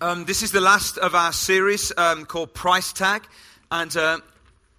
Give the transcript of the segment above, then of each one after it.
Um, this is the last of our series um, called Price Tag, and uh,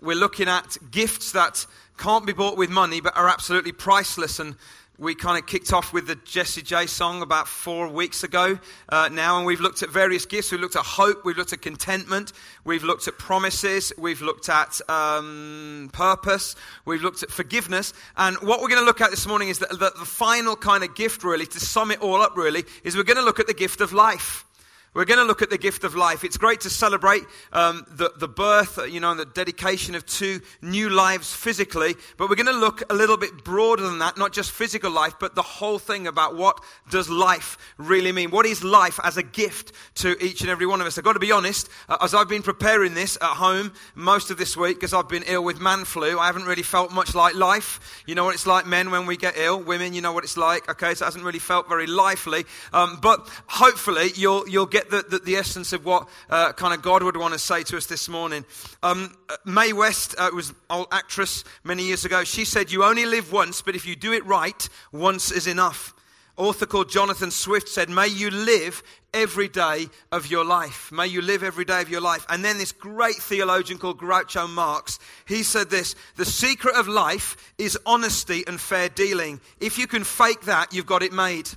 we're looking at gifts that can't be bought with money but are absolutely priceless. And we kind of kicked off with the Jessie J song about four weeks ago uh, now, and we've looked at various gifts. We've looked at hope, we've looked at contentment, we've looked at promises, we've looked at um, purpose, we've looked at forgiveness. And what we're going to look at this morning is the, the final kind of gift, really, to sum it all up, really, is we're going to look at the gift of life. We're going to look at the gift of life. It's great to celebrate um, the, the birth, uh, you know, and the dedication of two new lives physically, but we're going to look a little bit broader than that, not just physical life, but the whole thing about what does life really mean? What is life as a gift to each and every one of us? I've got to be honest, uh, as I've been preparing this at home most of this week, because I've been ill with man flu, I haven't really felt much like life. You know what it's like, men, when we get ill. Women, you know what it's like. Okay, so it hasn't really felt very lively. Um, but hopefully you'll, you'll get get the, the, the essence of what uh, kind of God would want to say to us this morning. Um, uh, Mae West uh, was an old actress many years ago. She said, You only live once, but if you do it right, once is enough. Author called Jonathan Swift said, May you live every day of your life. May you live every day of your life. And then this great theologian called Groucho Marx, he said this The secret of life is honesty and fair dealing. If you can fake that, you've got it made.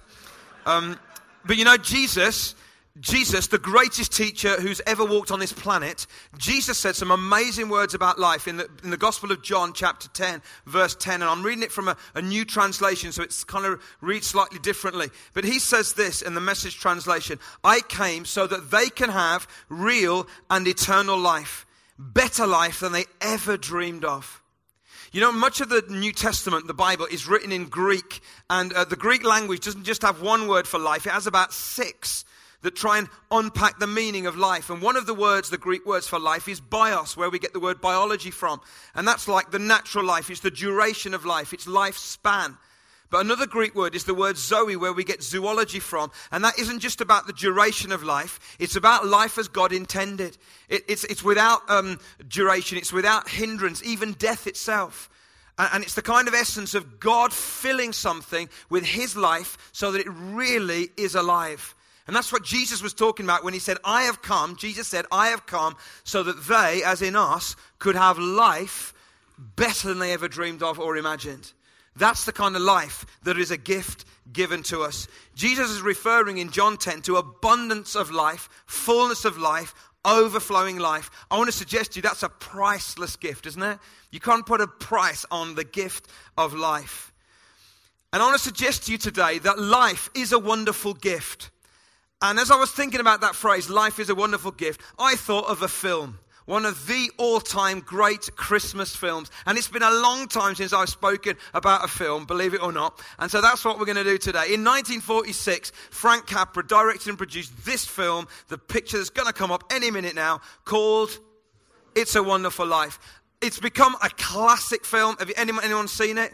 Um, but you know, Jesus Jesus, the greatest teacher who's ever walked on this planet, Jesus said some amazing words about life in the, in the Gospel of John, chapter 10, verse 10. And I'm reading it from a, a new translation, so it's kind of reads slightly differently. But he says this in the message translation I came so that they can have real and eternal life, better life than they ever dreamed of. You know, much of the New Testament, the Bible, is written in Greek, and uh, the Greek language doesn't just have one word for life, it has about six that try and unpack the meaning of life. And one of the words, the Greek words for life, is bios, where we get the word biology from. And that's like the natural life, it's the duration of life, it's lifespan. But another Greek word is the word zoe, where we get zoology from. And that isn't just about the duration of life, it's about life as God intended. It, it's, it's without um, duration, it's without hindrance, even death itself. And, and it's the kind of essence of God filling something with His life so that it really is alive. And that's what Jesus was talking about when he said, I have come. Jesus said, I have come so that they, as in us, could have life better than they ever dreamed of or imagined. That's the kind of life that is a gift given to us. Jesus is referring in John 10 to abundance of life, fullness of life, overflowing life. I want to suggest to you that's a priceless gift, isn't it? You can't put a price on the gift of life. And I want to suggest to you today that life is a wonderful gift. And as I was thinking about that phrase, life is a wonderful gift, I thought of a film. One of the all time great Christmas films. And it's been a long time since I've spoken about a film, believe it or not. And so that's what we're going to do today. In 1946, Frank Capra directed and produced this film, the picture that's going to come up any minute now, called It's a Wonderful Life. It's become a classic film. Have you, anyone, anyone seen it?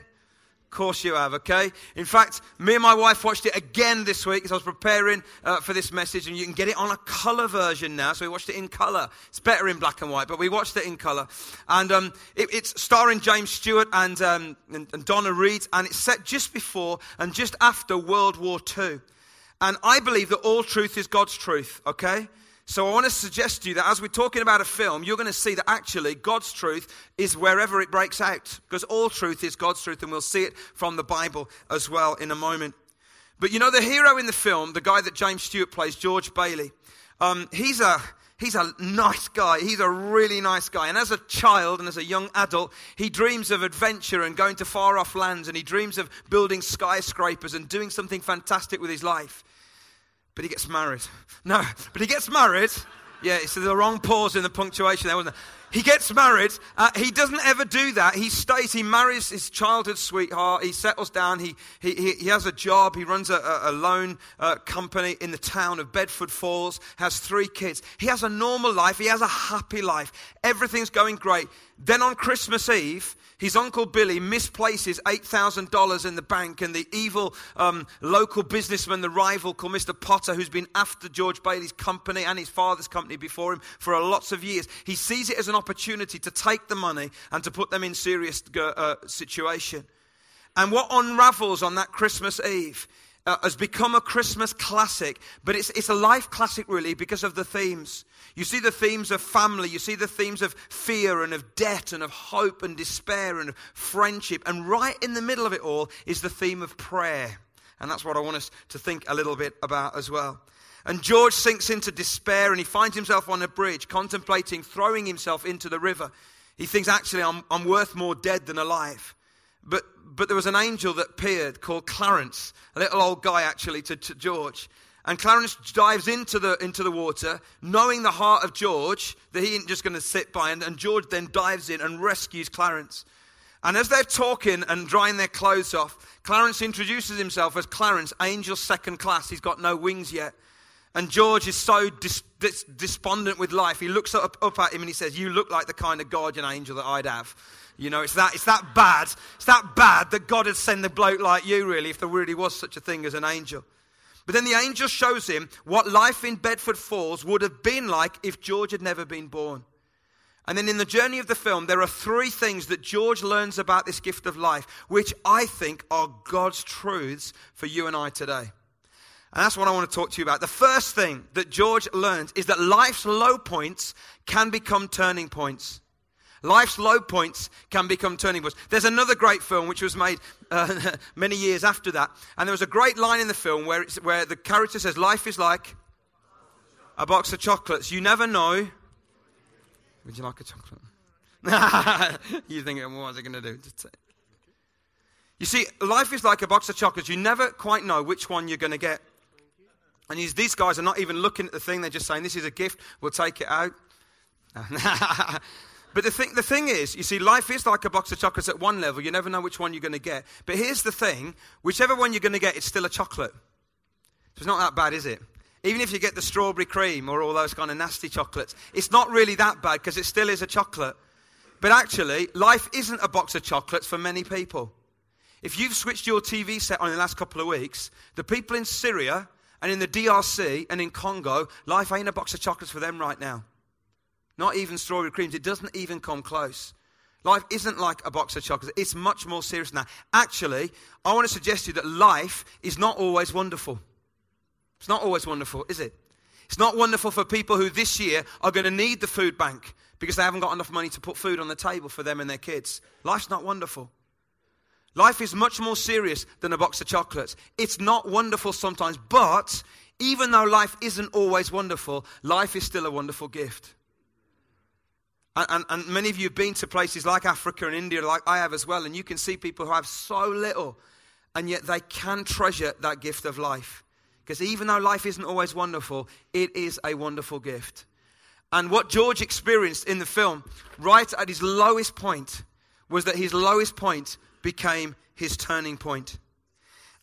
Of course you have, okay? In fact, me and my wife watched it again this week as I was preparing uh, for this message, and you can get it on a color version now. So we watched it in color. It's better in black and white, but we watched it in color. And um, it, it's starring James Stewart and, um, and, and Donna Reed, and it's set just before and just after World War II. And I believe that all truth is God's truth, okay? So I want to suggest to you that as we're talking about a film, you're going to see that actually God's truth is wherever it breaks out. Because all truth is God's truth, and we'll see it from the Bible as well in a moment. But you know, the hero in the film, the guy that James Stewart plays, George Bailey, um, he's a he's a nice guy. He's a really nice guy. And as a child and as a young adult, he dreams of adventure and going to far off lands. And he dreams of building skyscrapers and doing something fantastic with his life but he gets married. No, but he gets married. Yeah, it's the wrong pause in the punctuation there, wasn't it? He gets married. Uh, he doesn't ever do that. He stays, he marries his childhood sweetheart. He settles down. He, he, he has a job. He runs a, a loan uh, company in the town of Bedford Falls, has three kids. He has a normal life. He has a happy life. Everything's going great. Then on Christmas Eve, his uncle Billy misplaces $8,000 in the bank, and the evil um, local businessman, the rival called Mr. Potter, who's been after George Bailey's company and his father's company before him for lots of years, he sees it as an opportunity to take the money and to put them in serious uh, situation. And what unravels on that Christmas Eve uh, has become a Christmas classic, but it's, it's a life classic really because of the themes. You see the themes of family, you see the themes of fear and of debt and of hope and despair and of friendship. And right in the middle of it all is the theme of prayer. And that's what I want us to think a little bit about as well. And George sinks into despair and he finds himself on a bridge, contemplating throwing himself into the river. He thinks, actually, I'm, I'm worth more dead than alive. But, but there was an angel that appeared called Clarence, a little old guy actually to, to George. And Clarence dives into the, into the water, knowing the heart of George, that he ain't just going to sit by. And, and George then dives in and rescues Clarence. And as they're talking and drying their clothes off, Clarence introduces himself as Clarence, angel second class. He's got no wings yet. And George is so dis- dis- despondent with life. He looks up, up at him and he says, You look like the kind of guardian angel that I'd have. You know, it's that, it's that bad. It's that bad that God had sent a bloke like you, really, if there really was such a thing as an angel. But then the angel shows him what life in Bedford Falls would have been like if George had never been born. And then in the journey of the film, there are three things that George learns about this gift of life, which I think are God's truths for you and I today. And that's what I want to talk to you about. The first thing that George learns is that life's low points can become turning points. Life's low points can become turning points. There's another great film which was made uh, many years after that. And there was a great line in the film where, where the character says, Life is like a box of chocolates. You never know. Would you like a chocolate? you think, well, what's it going to do? You see, life is like a box of chocolates. You never quite know which one you're going to get. And these guys are not even looking at the thing, they're just saying, This is a gift, we'll take it out. but the thing, the thing is, you see, life is like a box of chocolates at one level. You never know which one you're going to get. But here's the thing whichever one you're going to get, it's still a chocolate. So it's not that bad, is it? Even if you get the strawberry cream or all those kind of nasty chocolates, it's not really that bad because it still is a chocolate. But actually, life isn't a box of chocolates for many people. If you've switched your TV set on in the last couple of weeks, the people in Syria and in the DRC and in Congo, life ain't a box of chocolates for them right now. Not even strawberry creams. It doesn't even come close. Life isn't like a box of chocolates. It's much more serious than that. Actually, I want to suggest to you that life is not always wonderful. It's not always wonderful, is it? It's not wonderful for people who this year are going to need the food bank because they haven't got enough money to put food on the table for them and their kids. Life's not wonderful. Life is much more serious than a box of chocolates. It's not wonderful sometimes, but even though life isn't always wonderful, life is still a wonderful gift. And, and, and, many of you have been to places like Africa and India, like I have as well, and you can see people who have so little, and yet they can treasure that gift of life. Because even though life isn't always wonderful, it is a wonderful gift. And what George experienced in the film, right at his lowest point, was that his lowest point became his turning point.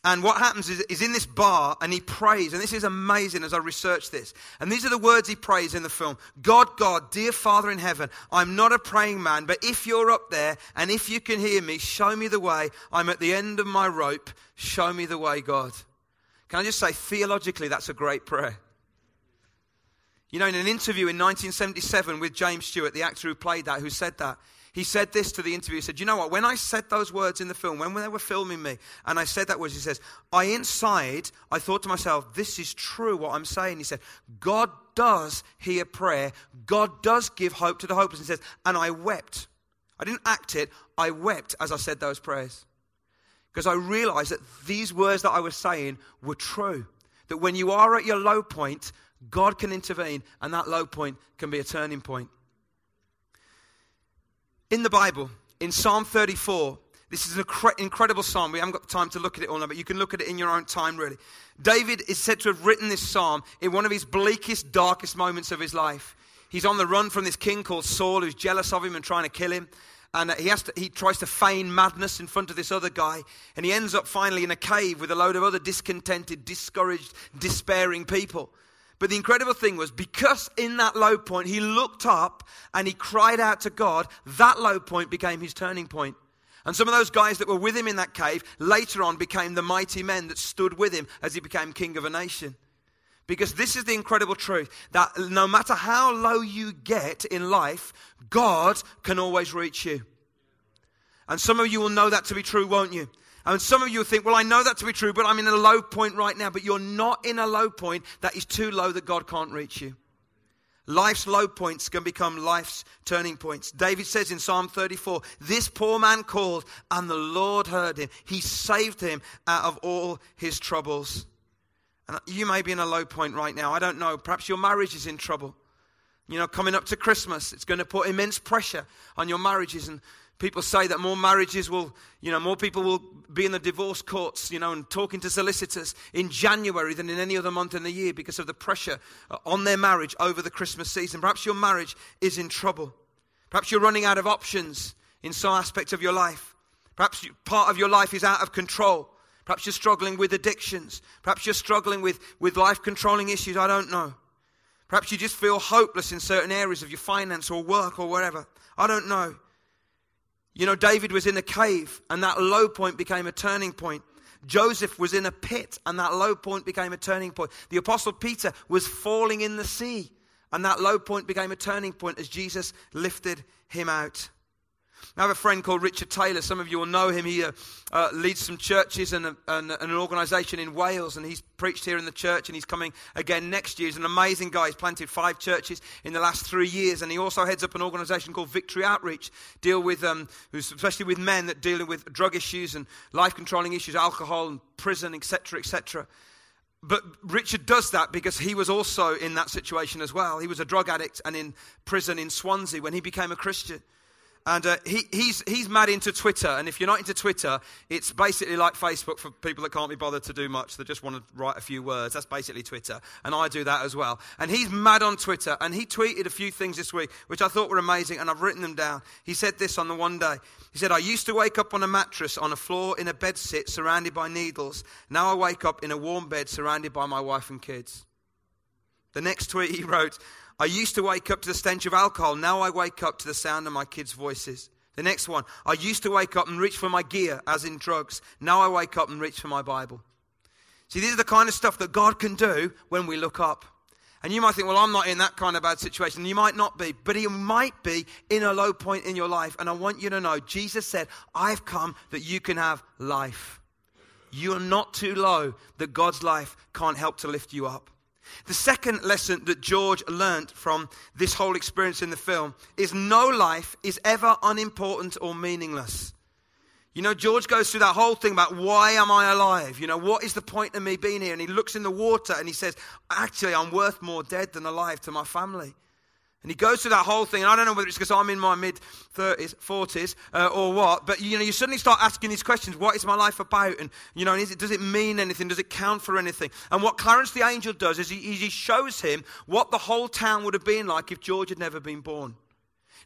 And what happens is, is in this bar, and he prays, and this is amazing as I research this. And these are the words he prays in the film God, God, dear Father in heaven, I'm not a praying man, but if you're up there, and if you can hear me, show me the way. I'm at the end of my rope. Show me the way, God. Can I just say, theologically, that's a great prayer. You know, in an interview in 1977 with James Stewart, the actor who played that, who said that, he said this to the interviewer. He said, You know what? When I said those words in the film, when they were filming me, and I said that words, he says, I inside, I thought to myself, This is true what I'm saying. He said, God does hear prayer. God does give hope to the hopeless. He says, And I wept. I didn't act it, I wept as I said those prayers. Because I realized that these words that I was saying were true. That when you are at your low point, God can intervene, and that low point can be a turning point. In the Bible, in Psalm 34, this is an incredible psalm. We haven't got time to look at it all now, but you can look at it in your own time, really. David is said to have written this psalm in one of his bleakest, darkest moments of his life. He's on the run from this king called Saul who's jealous of him and trying to kill him. And uh, he, has to, he tries to feign madness in front of this other guy. And he ends up finally in a cave with a load of other discontented, discouraged, despairing people. But the incredible thing was because in that low point he looked up and he cried out to God, that low point became his turning point. And some of those guys that were with him in that cave later on became the mighty men that stood with him as he became king of a nation. Because this is the incredible truth that no matter how low you get in life, God can always reach you. And some of you will know that to be true, won't you? And some of you think, well, I know that to be true, but I'm in a low point right now. But you're not in a low point that is too low that God can't reach you. Life's low points can become life's turning points. David says in Psalm 34, This poor man called, and the Lord heard him. He saved him out of all his troubles. And you may be in a low point right now. I don't know. Perhaps your marriage is in trouble. You know, coming up to Christmas, it's going to put immense pressure on your marriages. And People say that more marriages will, you know, more people will be in the divorce courts, you know, and talking to solicitors in January than in any other month in the year because of the pressure uh, on their marriage over the Christmas season. Perhaps your marriage is in trouble. Perhaps you're running out of options in some aspect of your life. Perhaps part of your life is out of control. Perhaps you're struggling with addictions. Perhaps you're struggling with, with life controlling issues. I don't know. Perhaps you just feel hopeless in certain areas of your finance or work or whatever. I don't know. You know, David was in a cave, and that low point became a turning point. Joseph was in a pit, and that low point became a turning point. The Apostle Peter was falling in the sea, and that low point became a turning point as Jesus lifted him out. I have a friend called Richard Taylor. Some of you will know him. He uh, uh, leads some churches and, and, and, an organization in Wales, and he's preached here in the church, and he's coming again next year. He's an amazing guy. He's planted five churches in the last three years, and he also heads up an organization called Victory Outreach, deal with, um, especially with men that deal with drug issues and life controlling issues, alcohol and prison, etc., etc. But Richard does that because he was also in that situation as well. He was a drug addict and in prison in Swansea when he became a Christian. And uh, he, he's, he's mad into Twitter. And if you're not into Twitter, it's basically like Facebook for people that can't be bothered to do much. They just want to write a few words. That's basically Twitter. And I do that as well. And he's mad on Twitter. And he tweeted a few things this week, which I thought were amazing. And I've written them down. He said this on the one day. He said, I used to wake up on a mattress on a floor in a bed sit surrounded by needles. Now I wake up in a warm bed surrounded by my wife and kids. The next tweet he wrote, I used to wake up to the stench of alcohol. Now I wake up to the sound of my kids' voices. The next one, I used to wake up and reach for my gear, as in drugs. Now I wake up and reach for my Bible. See, these are the kind of stuff that God can do when we look up. And you might think, well, I'm not in that kind of bad situation. You might not be, but He might be in a low point in your life. And I want you to know, Jesus said, I've come that you can have life. You are not too low that God's life can't help to lift you up. The second lesson that George learnt from this whole experience in the film is no life is ever unimportant or meaningless. You know, George goes through that whole thing about why am I alive? You know, what is the point of me being here? And he looks in the water and he says, actually, I'm worth more dead than alive to my family. And he goes through that whole thing, and I don't know whether it's because I'm in my mid 30s, 40s, uh, or what, but you know, you suddenly start asking these questions what is my life about? And, you know, it, does it mean anything? Does it count for anything? And what Clarence the angel does is he, he shows him what the whole town would have been like if George had never been born.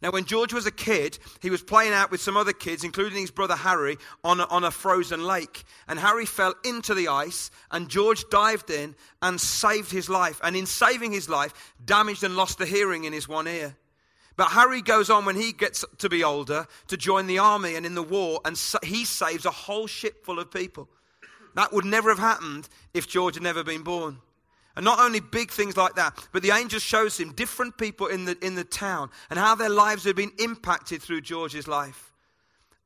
Now, when George was a kid, he was playing out with some other kids, including his brother Harry, on a, on a frozen lake. And Harry fell into the ice, and George dived in and saved his life. And in saving his life, damaged and lost the hearing in his one ear. But Harry goes on when he gets to be older to join the army and in the war, and he saves a whole ship full of people. That would never have happened if George had never been born. And not only big things like that, but the angel shows him different people in the, in the town and how their lives have been impacted through George's life.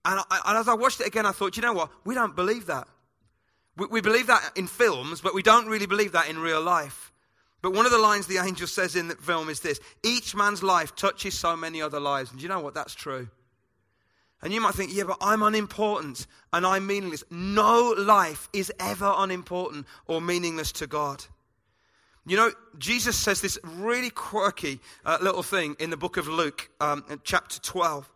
And, I, and as I watched it again, I thought, you know what? We don't believe that. We, we believe that in films, but we don't really believe that in real life. But one of the lines the angel says in the film is this each man's life touches so many other lives. And you know what? That's true. And you might think, yeah, but I'm unimportant and I'm meaningless. No life is ever unimportant or meaningless to God. You know, Jesus says this really quirky uh, little thing in the book of Luke, um, chapter 12.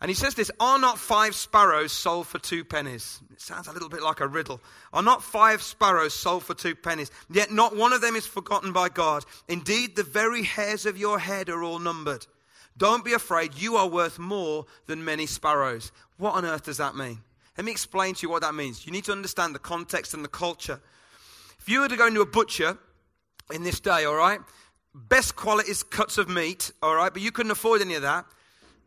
And he says this Are not five sparrows sold for two pennies? It sounds a little bit like a riddle. Are not five sparrows sold for two pennies? Yet not one of them is forgotten by God. Indeed, the very hairs of your head are all numbered. Don't be afraid, you are worth more than many sparrows. What on earth does that mean? Let me explain to you what that means. You need to understand the context and the culture. If you were to go into a butcher in this day, all right? Best quality is cuts of meat, all right? But you couldn't afford any of that.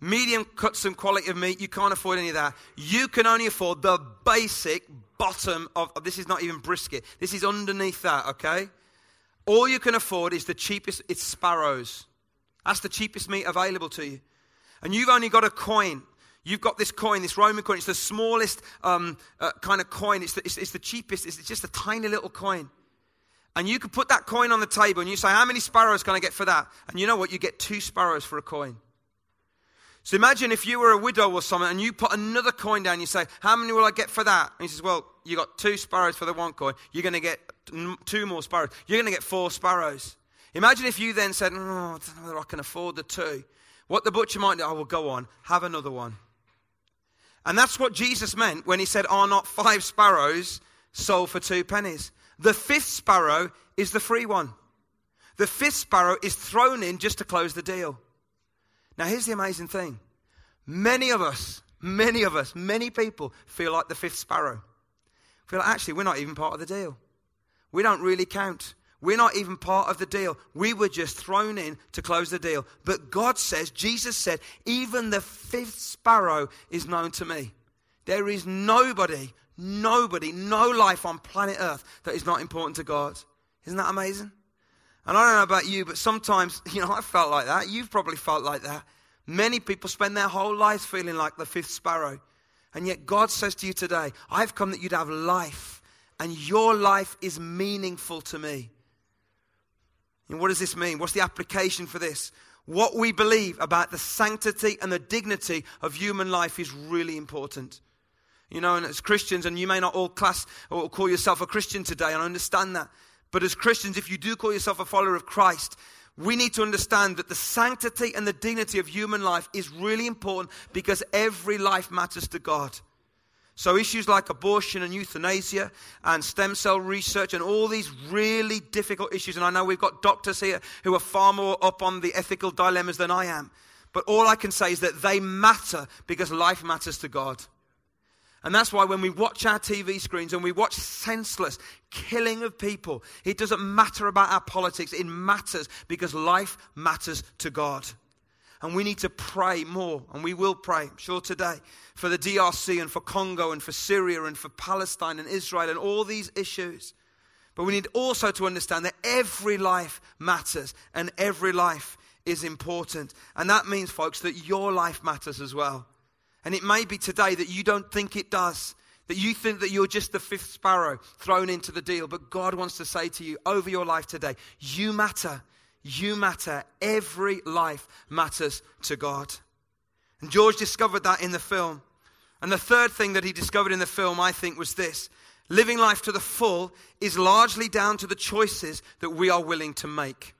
Medium cuts and quality of meat, you can't afford any of that. You can only afford the basic bottom of, this is not even brisket. This is underneath that, okay? All you can afford is the cheapest, it's sparrows. That's the cheapest meat available to you. And you've only got a coin. You've got this coin, this Roman coin. It's the smallest um, uh, kind of coin. It's the, it's, it's the cheapest. It's, it's just a tiny little coin. And you could put that coin on the table and you say, How many sparrows can I get for that? And you know what? You get two sparrows for a coin. So imagine if you were a widow or something and you put another coin down, you say, How many will I get for that? And he says, Well, you got two sparrows for the one coin. You're going to get two more sparrows. You're going to get four sparrows. Imagine if you then said, oh, I don't know whether I can afford the two. What the butcher might do, oh, I will go on, have another one. And that's what Jesus meant when he said, Are not five sparrows sold for two pennies? The fifth sparrow is the free one. The fifth sparrow is thrown in just to close the deal. Now, here's the amazing thing many of us, many of us, many people feel like the fifth sparrow. Feel like actually we're not even part of the deal. We don't really count. We're not even part of the deal. We were just thrown in to close the deal. But God says, Jesus said, even the fifth sparrow is known to me. There is nobody, nobody, no life on planet Earth that is not important to God. Isn't that amazing? And I don't know about you, but sometimes, you know, I felt like that. You've probably felt like that. Many people spend their whole lives feeling like the fifth sparrow. And yet God says to you today, I've come that you'd have life, and your life is meaningful to me. And what does this mean? What's the application for this? What we believe about the sanctity and the dignity of human life is really important. You know, and as Christians, and you may not all class or call yourself a Christian today, and I understand that. But as Christians, if you do call yourself a follower of Christ, we need to understand that the sanctity and the dignity of human life is really important because every life matters to God. So, issues like abortion and euthanasia and stem cell research and all these really difficult issues, and I know we've got doctors here who are far more up on the ethical dilemmas than I am, but all I can say is that they matter because life matters to God. And that's why when we watch our TV screens and we watch senseless killing of people, it doesn't matter about our politics. It matters because life matters to God. And we need to pray more, and we will pray, I'm sure today, for the DRC and for Congo and for Syria and for Palestine and Israel and all these issues. But we need also to understand that every life matters and every life is important. And that means, folks, that your life matters as well. And it may be today that you don't think it does, that you think that you're just the fifth sparrow thrown into the deal. But God wants to say to you over your life today, you matter. You matter. Every life matters to God. And George discovered that in the film. And the third thing that he discovered in the film, I think, was this living life to the full is largely down to the choices that we are willing to make.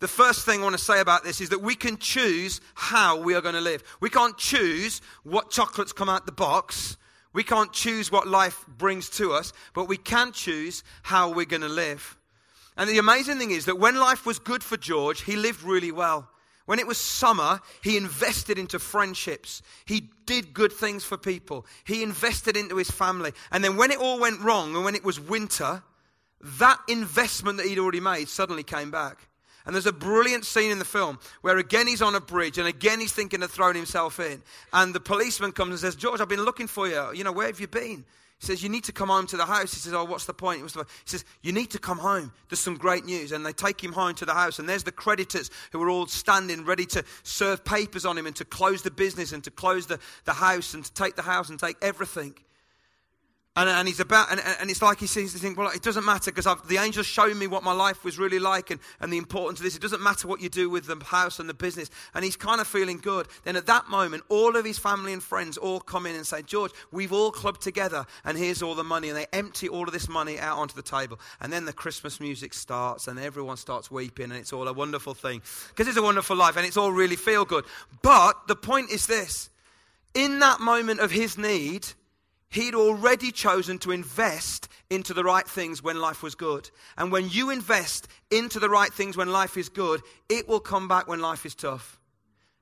The first thing I want to say about this is that we can choose how we are going to live. We can't choose what chocolates come out the box. We can't choose what life brings to us, but we can choose how we're going to live. And the amazing thing is that when life was good for George, he lived really well. When it was summer, he invested into friendships. He did good things for people. He invested into his family. And then when it all went wrong and when it was winter, that investment that he'd already made suddenly came back. And there's a brilliant scene in the film where again he's on a bridge and again he's thinking of throwing himself in. And the policeman comes and says, George, I've been looking for you. You know, where have you been? He says, You need to come home to the house. He says, Oh, what's the point? He says, You need to come home. There's some great news. And they take him home to the house. And there's the creditors who are all standing ready to serve papers on him and to close the business and to close the, the house and to take the house and take everything. And, and he's about, and, and it's like he sees to think, well, it doesn't matter because the angel's shown me what my life was really like and, and the importance of this. It doesn't matter what you do with the house and the business. And he's kind of feeling good. Then at that moment, all of his family and friends all come in and say, George, we've all clubbed together and here's all the money. And they empty all of this money out onto the table. And then the Christmas music starts and everyone starts weeping and it's all a wonderful thing because it's a wonderful life and it's all really feel good. But the point is this in that moment of his need, He'd already chosen to invest into the right things when life was good. And when you invest into the right things when life is good, it will come back when life is tough.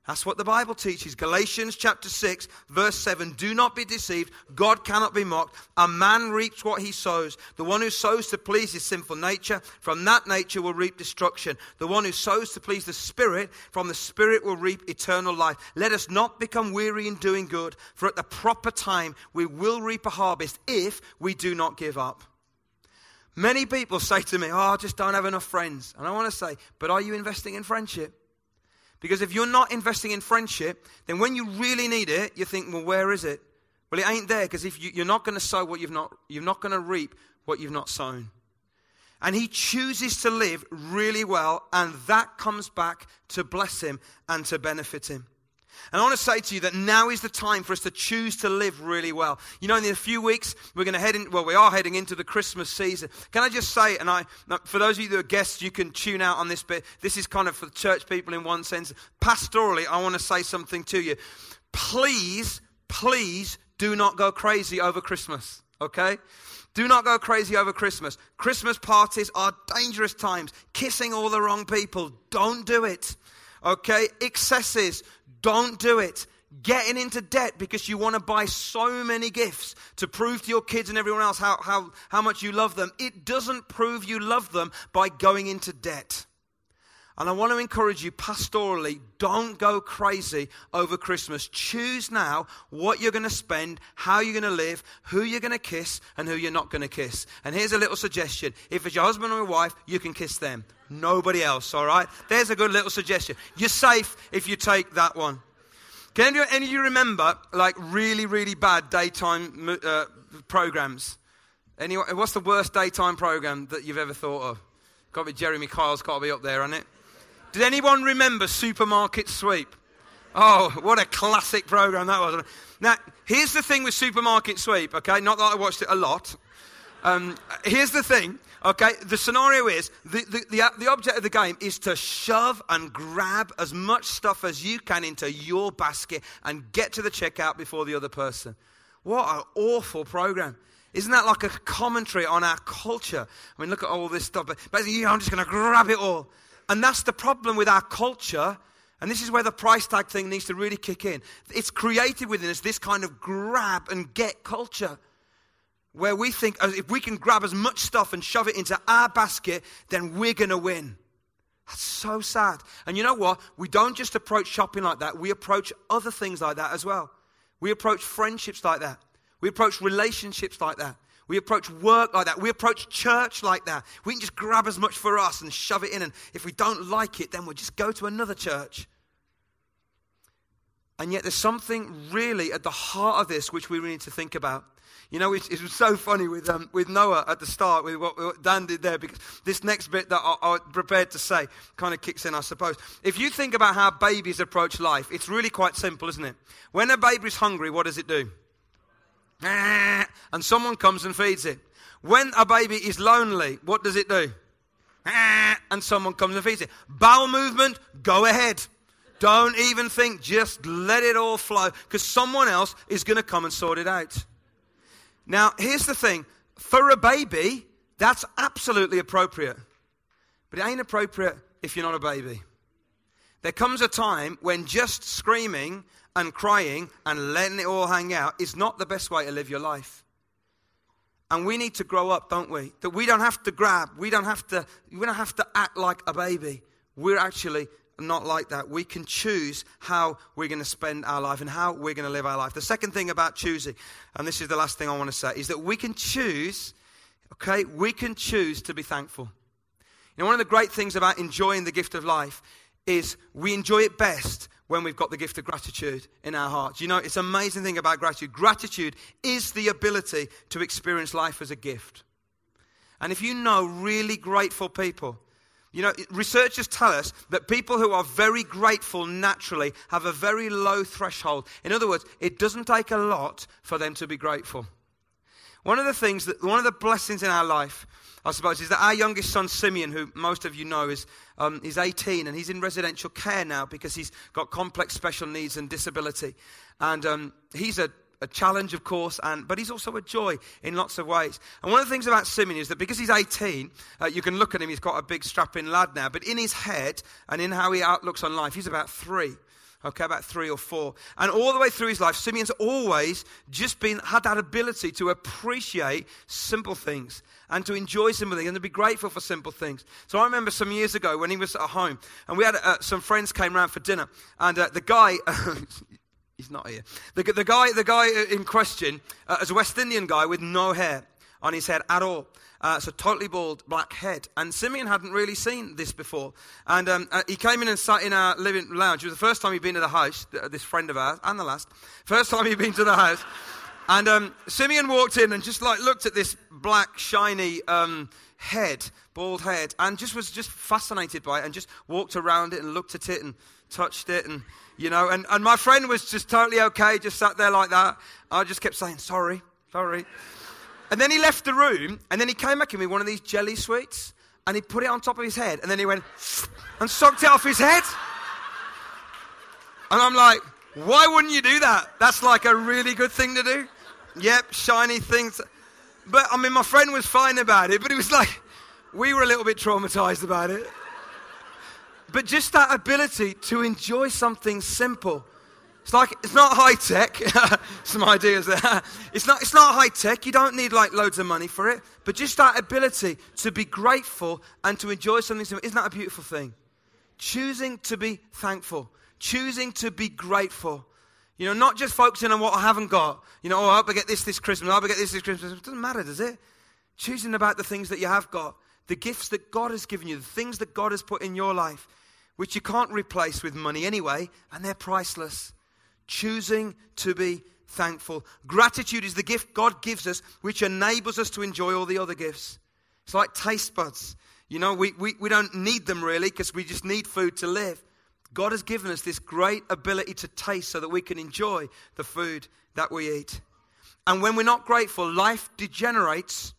That's what the Bible teaches. Galatians chapter 6, verse 7. Do not be deceived. God cannot be mocked. A man reaps what he sows. The one who sows to please his sinful nature, from that nature will reap destruction. The one who sows to please the Spirit, from the Spirit will reap eternal life. Let us not become weary in doing good, for at the proper time we will reap a harvest if we do not give up. Many people say to me, Oh, I just don't have enough friends. And I want to say, But are you investing in friendship? Because if you're not investing in friendship, then when you really need it, you think, well, where is it? Well, it ain't there because if you, are not going to sow what you've not, you're not going to reap what you've not sown. And he chooses to live really well, and that comes back to bless him and to benefit him. And I want to say to you that now is the time for us to choose to live really well. You know, in a few weeks, we're going to head in, well, we are heading into the Christmas season. Can I just say, and I, for those of you that are guests, you can tune out on this bit. This is kind of for the church people in one sense. Pastorally, I want to say something to you. Please, please do not go crazy over Christmas, okay? Do not go crazy over Christmas. Christmas parties are dangerous times. Kissing all the wrong people. Don't do it. Okay? Excesses. Don't do it. Getting into debt because you want to buy so many gifts to prove to your kids and everyone else how, how, how much you love them. It doesn't prove you love them by going into debt. And I want to encourage you pastorally, don't go crazy over Christmas. Choose now what you're going to spend, how you're going to live, who you're going to kiss, and who you're not going to kiss. And here's a little suggestion. If it's your husband or your wife, you can kiss them. Nobody else, all right? There's a good little suggestion. You're safe if you take that one. Can any, of you remember, like, really, really bad daytime uh, programs? Anyone, what's the worst daytime program that you've ever thought of? Got to be Jeremy Kyle's got to be up there, hasn't it? Did anyone remember Supermarket Sweep? Oh, what a classic program that was. Now, here's the thing with Supermarket Sweep, okay? Not that I watched it a lot. Um, here's the thing, okay? The scenario is the, the, the, the object of the game is to shove and grab as much stuff as you can into your basket and get to the checkout before the other person. What an awful program. Isn't that like a commentary on our culture? I mean, look at all this stuff. But I'm just going to grab it all. And that's the problem with our culture. And this is where the price tag thing needs to really kick in. It's created within us this kind of grab and get culture where we think if we can grab as much stuff and shove it into our basket, then we're going to win. That's so sad. And you know what? We don't just approach shopping like that, we approach other things like that as well. We approach friendships like that, we approach relationships like that. We approach work like that. We approach church like that. We can just grab as much for us and shove it in. And if we don't like it, then we'll just go to another church. And yet, there's something really at the heart of this which we really need to think about. You know, it, it was so funny with, um, with Noah at the start, with what, what, Dan did there, because this next bit that I, I prepared to say kind of kicks in, I suppose. If you think about how babies approach life, it's really quite simple, isn't it? When a baby's hungry, what does it do? and someone comes and feeds it. When a baby is lonely, what does it do? And someone comes and feeds it. Bowel movement, go ahead. Don't even think, just let it all flow because someone else is going to come and sort it out. Now, here's the thing for a baby, that's absolutely appropriate. But it ain't appropriate if you're not a baby. There comes a time when just screaming and crying and letting it all hang out is not the best way to live your life. And we need to grow up, don't we? That we don't have to grab, we don't have to, we don't have to act like a baby. We're actually not like that. We can choose how we're going to spend our life and how we're going to live our life. The second thing about choosing, and this is the last thing I want to say, is that we can choose, okay, we can choose to be thankful. You know, one of the great things about enjoying the gift of life is we enjoy it best when we've got the gift of gratitude in our hearts. You know, it's an amazing thing about gratitude. Gratitude is the ability to experience life as a gift. And if you know really grateful people, you know, researchers tell us that people who are very grateful naturally have a very low threshold. In other words, it doesn't take a lot for them to be grateful. One of the things that, one of the blessings in our life I suppose, is that our youngest son, Simeon, who most of you know is, um, is 18 and he's in residential care now because he's got complex special needs and disability. And um, he's a, a challenge, of course, and, but he's also a joy in lots of ways. And one of the things about Simeon is that because he's 18, uh, you can look at him, he's got a big strapping lad now, but in his head and in how he outlooks on life, he's about three okay, about three or four. And all the way through his life, Simeon's always just been, had that ability to appreciate simple things and to enjoy simple things and to be grateful for simple things. So I remember some years ago when he was at home and we had uh, some friends came around for dinner and uh, the guy, he's not here, the, the, guy, the guy in question uh, is a West Indian guy with no hair. on his head at all. Uh, so totally bald, black head. And Simeon hadn't really seen this before. And um, uh, he came in and sat in our living lounge. It was the first time he'd been to the house, this friend of ours, and the last. First time he'd been to the house. And um, Simeon walked in and just like looked at this black, shiny um, head, bald head, and just was just fascinated by it and just walked around it and looked at it and touched it and you know and, and my friend was just totally okay just sat there like that. I just kept saying sorry sorry. And then he left the room and then he came back in with one of these jelly sweets and he put it on top of his head and then he went and sucked it off his head. And i'm like why wouldn't you do that? That's like a really good thing to do. Yep shiny things. But i mean my friend was fine about it but it was like we were a little bit traumatized about it but just that ability to enjoy something simple. It's like, it's not high tech. Some ideas there. It's not, it's not high tech. You don't need like loads of money for it. But just that ability to be grateful and to enjoy something simple. Isn't that a beautiful thing? Choosing to be thankful. Choosing to be grateful. You know, not just focusing on what I haven't got. You know, oh, I hope I get this this Christmas. I hope I get this this Christmas. It doesn't matter, does it? Choosing about the things that you have got. The gifts that God has given you. The things that God has put in your life which you can't replace with money anyway, and they're priceless. Choosing to be thankful. Gratitude is the gift God gives us, which enables us to enjoy all the other gifts. It's like taste buds. You know, we, we, we don't need them really because we just need food to live. God has given us this great ability to taste so that we can enjoy the food that we eat. And when we're not grateful, life degenerates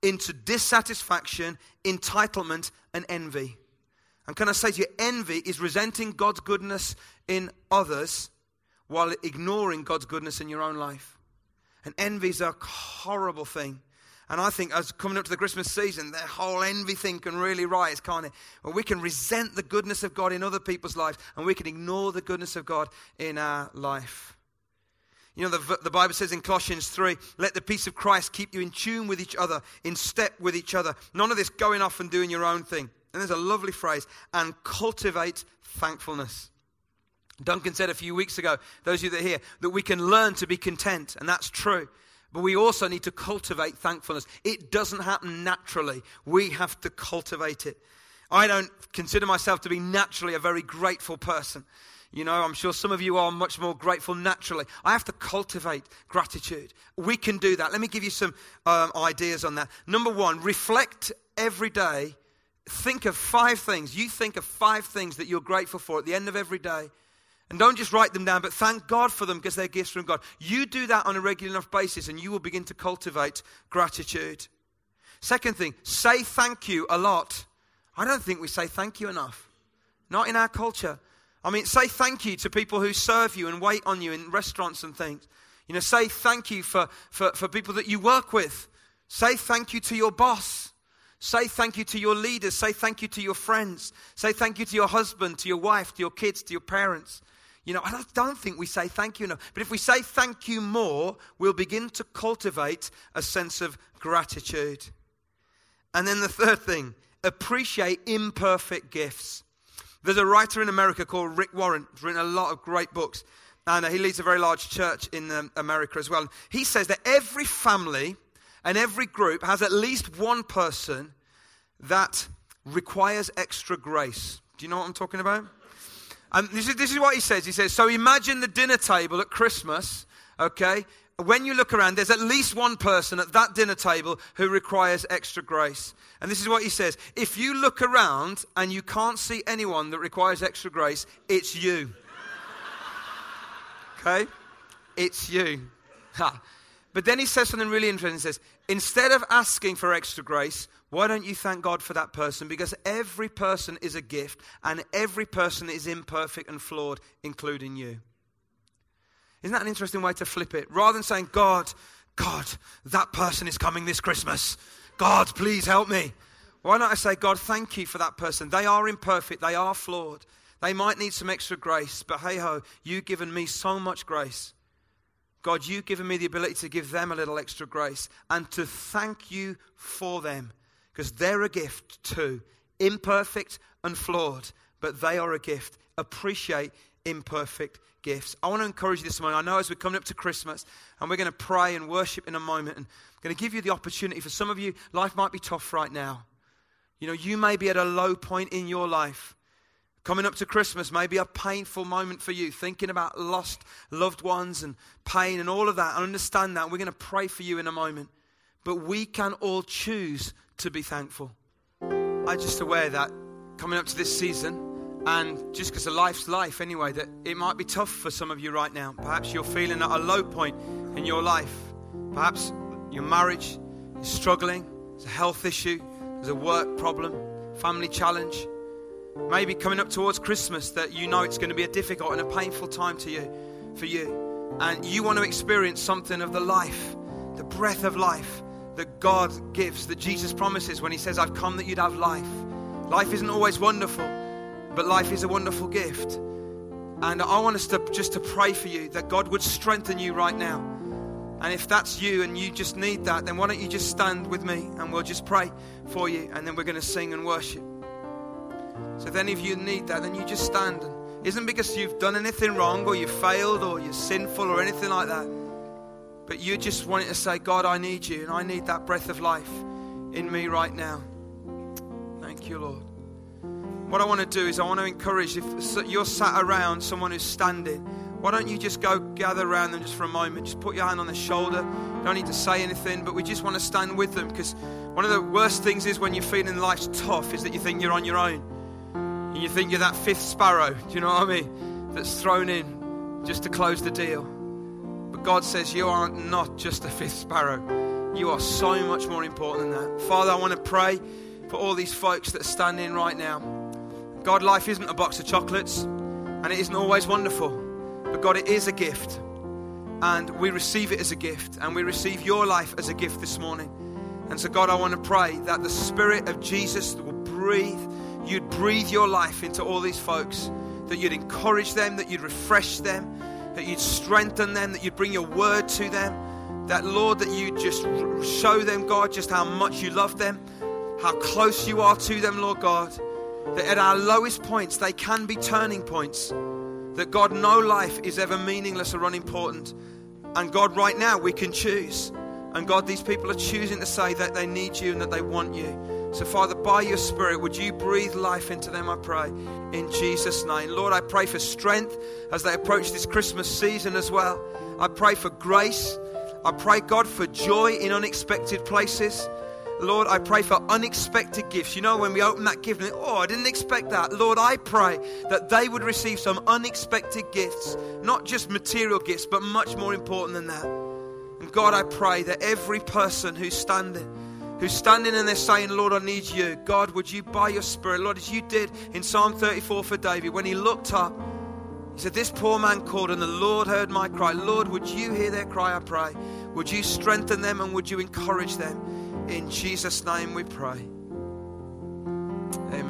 into dissatisfaction, entitlement, and envy. And can I say to you, envy is resenting God's goodness in others while ignoring God's goodness in your own life. And envy is a horrible thing. And I think as coming up to the Christmas season, that whole envy thing can really rise, can't it? Well, we can resent the goodness of God in other people's lives, and we can ignore the goodness of God in our life. You know, the, the Bible says in Colossians 3 let the peace of Christ keep you in tune with each other, in step with each other. None of this going off and doing your own thing. And there's a lovely phrase, and cultivate thankfulness. Duncan said a few weeks ago, those of you that are here, that we can learn to be content, and that's true. But we also need to cultivate thankfulness. It doesn't happen naturally. We have to cultivate it. I don't consider myself to be naturally a very grateful person. You know, I'm sure some of you are much more grateful naturally. I have to cultivate gratitude. We can do that. Let me give you some um, ideas on that. Number one, reflect every day think of five things. You think of five things that you're grateful for at the end of every day. And don't just write them down, but thank God for them because they're gifts from God. You do that on a regular enough basis and you will begin to cultivate gratitude. Second thing, say thank you a lot. I don't think we say thank you enough. Not in our culture. I mean, say thank you to people who serve you and wait on you in restaurants and things. You know, say thank you for, for, for people that you work with. Say thank you to your boss. Say thank you to your leaders. Say thank you to your friends. Say thank you to your husband, to your wife, to your kids, to your parents. You know, I don't think we say thank you enough. But if we say thank you more, we'll begin to cultivate a sense of gratitude. And then the third thing, appreciate imperfect gifts. There's a writer in America called Rick Warren, who's written a lot of great books. And he leads a very large church in um, America as well. He says that every family and every group has at least one person that requires extra grace. Do you know what I'm talking about? And this is, this is what he says. He says, So imagine the dinner table at Christmas, okay? When you look around, there's at least one person at that dinner table who requires extra grace. And this is what he says If you look around and you can't see anyone that requires extra grace, it's you. okay? It's you. Ha. But then he says something really interesting. He says, instead of asking for extra grace, why don't you thank God for that person? Because every person is a gift and every person is imperfect and flawed, including you. Isn't that an interesting way to flip it? Rather than saying, God, God, that person is coming this Christmas. God, please help me. Why not I say, God, thank you for that person? They are imperfect, they are flawed. They might need some extra grace, but hey ho, you've given me so much grace. God, you've given me the ability to give them a little extra grace and to thank you for them because they're a gift too. Imperfect and flawed, but they are a gift. Appreciate imperfect gifts. I want to encourage you this morning. I know as we're coming up to Christmas and we're going to pray and worship in a moment, and I'm going to give you the opportunity. For some of you, life might be tough right now. You know, you may be at a low point in your life. Coming up to Christmas may be a painful moment for you, thinking about lost loved ones and pain and all of that. I understand that. We're going to pray for you in a moment. But we can all choose to be thankful. I'm just aware that coming up to this season, and just because of life's life anyway, that it might be tough for some of you right now. Perhaps you're feeling at a low point in your life. Perhaps your marriage is struggling, there's a health issue, there's a work problem, family challenge. Maybe coming up towards Christmas that you know it's going to be a difficult and a painful time to you, for you. And you want to experience something of the life, the breath of life that God gives, that Jesus promises when He says, I've come that you'd have life. Life isn't always wonderful, but life is a wonderful gift. And I want us to just to pray for you that God would strengthen you right now. And if that's you and you just need that, then why don't you just stand with me and we'll just pray for you and then we're going to sing and worship. So if any of you need that, then you just stand. Isn't because you've done anything wrong or you failed or you're sinful or anything like that. But you just wanting to say, God, I need you and I need that breath of life in me right now. Thank you, Lord. What I want to do is I want to encourage if you're sat around someone who's standing, why don't you just go gather around them just for a moment? Just put your hand on their shoulder. You don't need to say anything, but we just want to stand with them because one of the worst things is when you're feeling life's tough is that you think you're on your own. And you think you're that fifth sparrow, do you know what I mean? That's thrown in just to close the deal. But God says you are not just a fifth sparrow. You are so much more important than that. Father, I want to pray for all these folks that are standing right now. God, life isn't a box of chocolates and it isn't always wonderful. But God, it is a gift. And we receive it as a gift. And we receive your life as a gift this morning. And so, God, I want to pray that the Spirit of Jesus will breathe, you'd breathe your life into all these folks, that you'd encourage them, that you'd refresh them, that you'd strengthen them, that you'd bring your word to them. That, Lord, that you just show them, God, just how much you love them, how close you are to them, Lord God. That at our lowest points, they can be turning points. That God, no life is ever meaningless or unimportant. And God, right now, we can choose. And God, these people are choosing to say that they need you and that they want you. So, Father, by your Spirit, would you breathe life into them, I pray, in Jesus' name. Lord, I pray for strength as they approach this Christmas season as well. I pray for grace. I pray, God, for joy in unexpected places. Lord, I pray for unexpected gifts. You know, when we open that gift, oh, I didn't expect that. Lord, I pray that they would receive some unexpected gifts, not just material gifts, but much more important than that. And God, I pray that every person who's standing, who's standing and they're saying, Lord, I need you. God, would you, by your Spirit, Lord, as you did in Psalm 34 for David, when he looked up, he said, This poor man called, and the Lord heard my cry. Lord, would you hear their cry, I pray? Would you strengthen them and would you encourage them? In Jesus' name we pray. Amen.